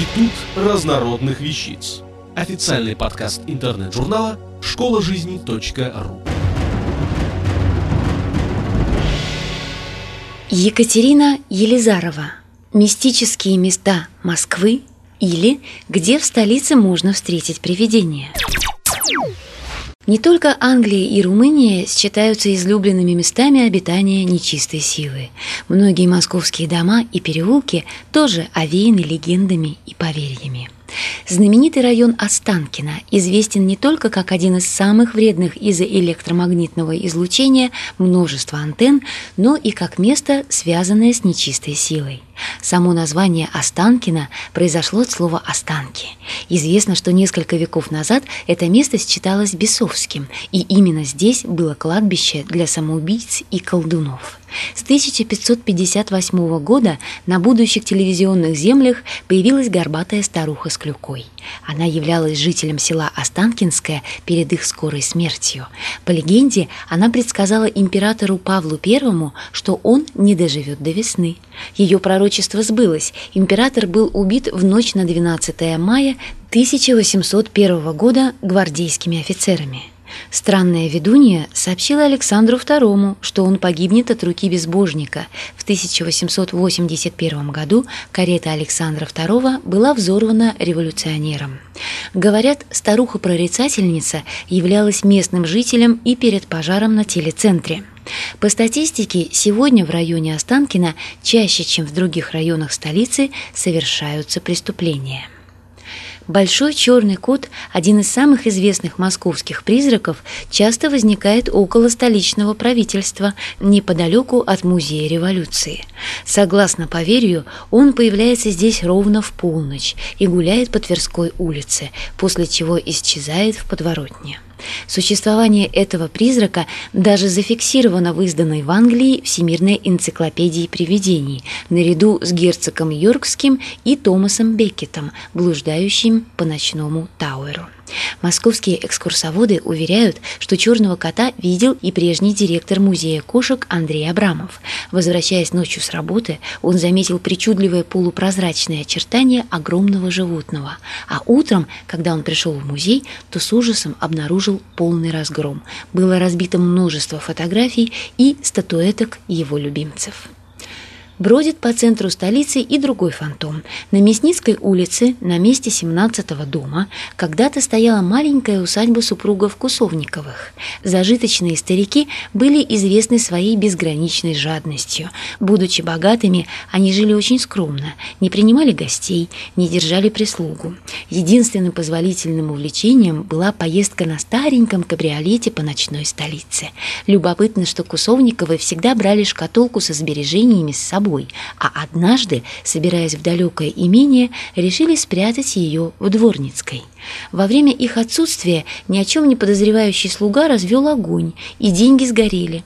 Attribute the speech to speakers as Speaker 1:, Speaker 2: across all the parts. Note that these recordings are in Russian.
Speaker 1: Институт разнородных вещиц. Официальный подкаст интернет-журнала школа жизни.ру.
Speaker 2: Екатерина Елизарова. Мистические места Москвы или где в столице можно встретить привидения. Не только Англия и Румыния считаются излюбленными местами обитания нечистой силы. Многие московские дома и переулки тоже овеяны легендами и поверьями. Знаменитый район Останкино известен не только как один из самых вредных из-за электромагнитного излучения множества антенн, но и как место, связанное с нечистой силой. Само название Останкино произошло от слова «останки». Известно, что несколько веков назад это место считалось бесовским, и именно здесь было кладбище для самоубийц и колдунов. С 1558 года на будущих телевизионных землях появилась горбатая старуха с клюкой. Она являлась жителем села Останкинское перед их скорой смертью. По легенде, она предсказала императору Павлу I, что он не доживет до весны. Ее пророчество сбылось. Император был убит в ночь на 12 мая 1801 года гвардейскими офицерами. Странная ведунья сообщила Александру II, что он погибнет от руки безбожника. В 1881 году карета Александра II была взорвана революционером. Говорят, старуха-прорицательница являлась местным жителем и перед пожаром на телецентре. По статистике, сегодня в районе Останкина чаще, чем в других районах столицы, совершаются преступления. Большой черный кот, один из самых известных московских призраков, часто возникает около столичного правительства, неподалеку от Музея революции. Согласно поверью, он появляется здесь ровно в полночь и гуляет по Тверской улице, после чего исчезает в подворотне. Существование этого призрака даже зафиксировано в изданной в Англии Всемирной энциклопедии привидений наряду с герцогом Йоркским и Томасом Беккетом, блуждающим по ночному Тауэру. Московские экскурсоводы уверяют, что черного кота видел и прежний директор музея кошек Андрей Абрамов. Возвращаясь ночью с работы, он заметил причудливое полупрозрачное очертание огромного животного. А утром, когда он пришел в музей, то с ужасом обнаружил полный разгром. Было разбито множество фотографий и статуэток его любимцев бродит по центру столицы и другой фантом. На Мясницкой улице, на месте 17-го дома, когда-то стояла маленькая усадьба супругов Кусовниковых. Зажиточные старики были известны своей безграничной жадностью. Будучи богатыми, они жили очень скромно, не принимали гостей, не держали прислугу. Единственным позволительным увлечением была поездка на стареньком кабриолете по ночной столице. Любопытно, что Кусовниковы всегда брали шкатулку со сбережениями с собой, собой, а однажды, собираясь в далекое имение, решили спрятать ее в Дворницкой. Во время их отсутствия ни о чем не подозревающий слуга развел огонь, и деньги сгорели.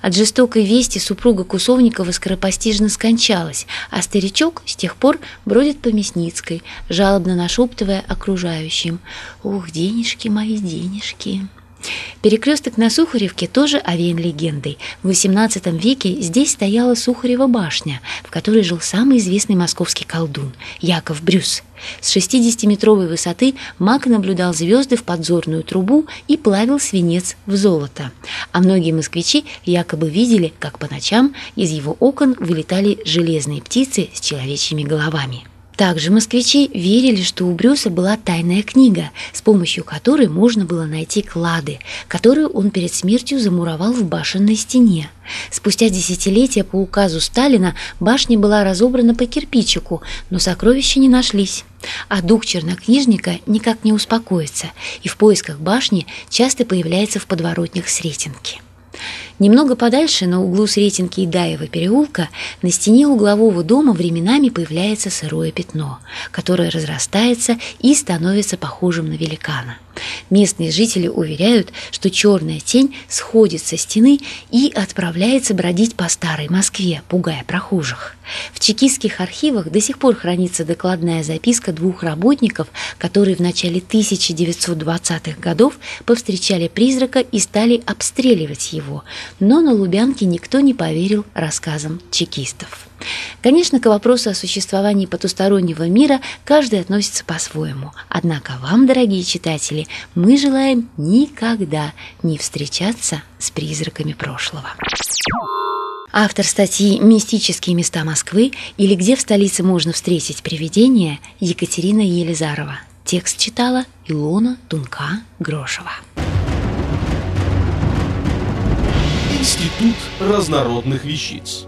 Speaker 2: От жестокой вести супруга Кусовникова скоропостижно скончалась, а старичок с тех пор бродит по Мясницкой, жалобно нашептывая окружающим «Ух, денежки мои, денежки!» Перекресток на Сухаревке тоже овеян легендой. В XVIII веке здесь стояла Сухарева башня, в которой жил самый известный московский колдун – Яков Брюс. С 60-метровой высоты маг наблюдал звезды в подзорную трубу и плавил свинец в золото. А многие москвичи якобы видели, как по ночам из его окон вылетали железные птицы с человечьими головами. Также москвичи верили, что у Брюса была тайная книга, с помощью которой можно было найти клады, которые он перед смертью замуровал в башенной стене. Спустя десятилетия по указу Сталина башня была разобрана по кирпичику, но сокровища не нашлись. А дух чернокнижника никак не успокоится, и в поисках башни часто появляется в подворотнях Сретенки. Немного подальше, на углу Сретенки и Даева переулка, на стене углового дома временами появляется сырое пятно, которое разрастается и становится похожим на великана. Местные жители уверяют, что черная тень сходит со стены и отправляется бродить по старой Москве, пугая прохожих. В чекистских архивах до сих пор хранится докладная записка двух работников, которые в начале 1920-х годов повстречали призрака и стали обстреливать его, но на Лубянке никто не поверил рассказам чекистов. Конечно, к вопросу о существовании потустороннего мира каждый относится по-своему. Однако вам, дорогие читатели, мы желаем никогда не встречаться с призраками прошлого. Автор статьи «Мистические места Москвы» или «Где в столице можно встретить привидения» Екатерина Елизарова. Текст читала Илона Тунка-Грошева.
Speaker 1: Институт разнородных вещиц.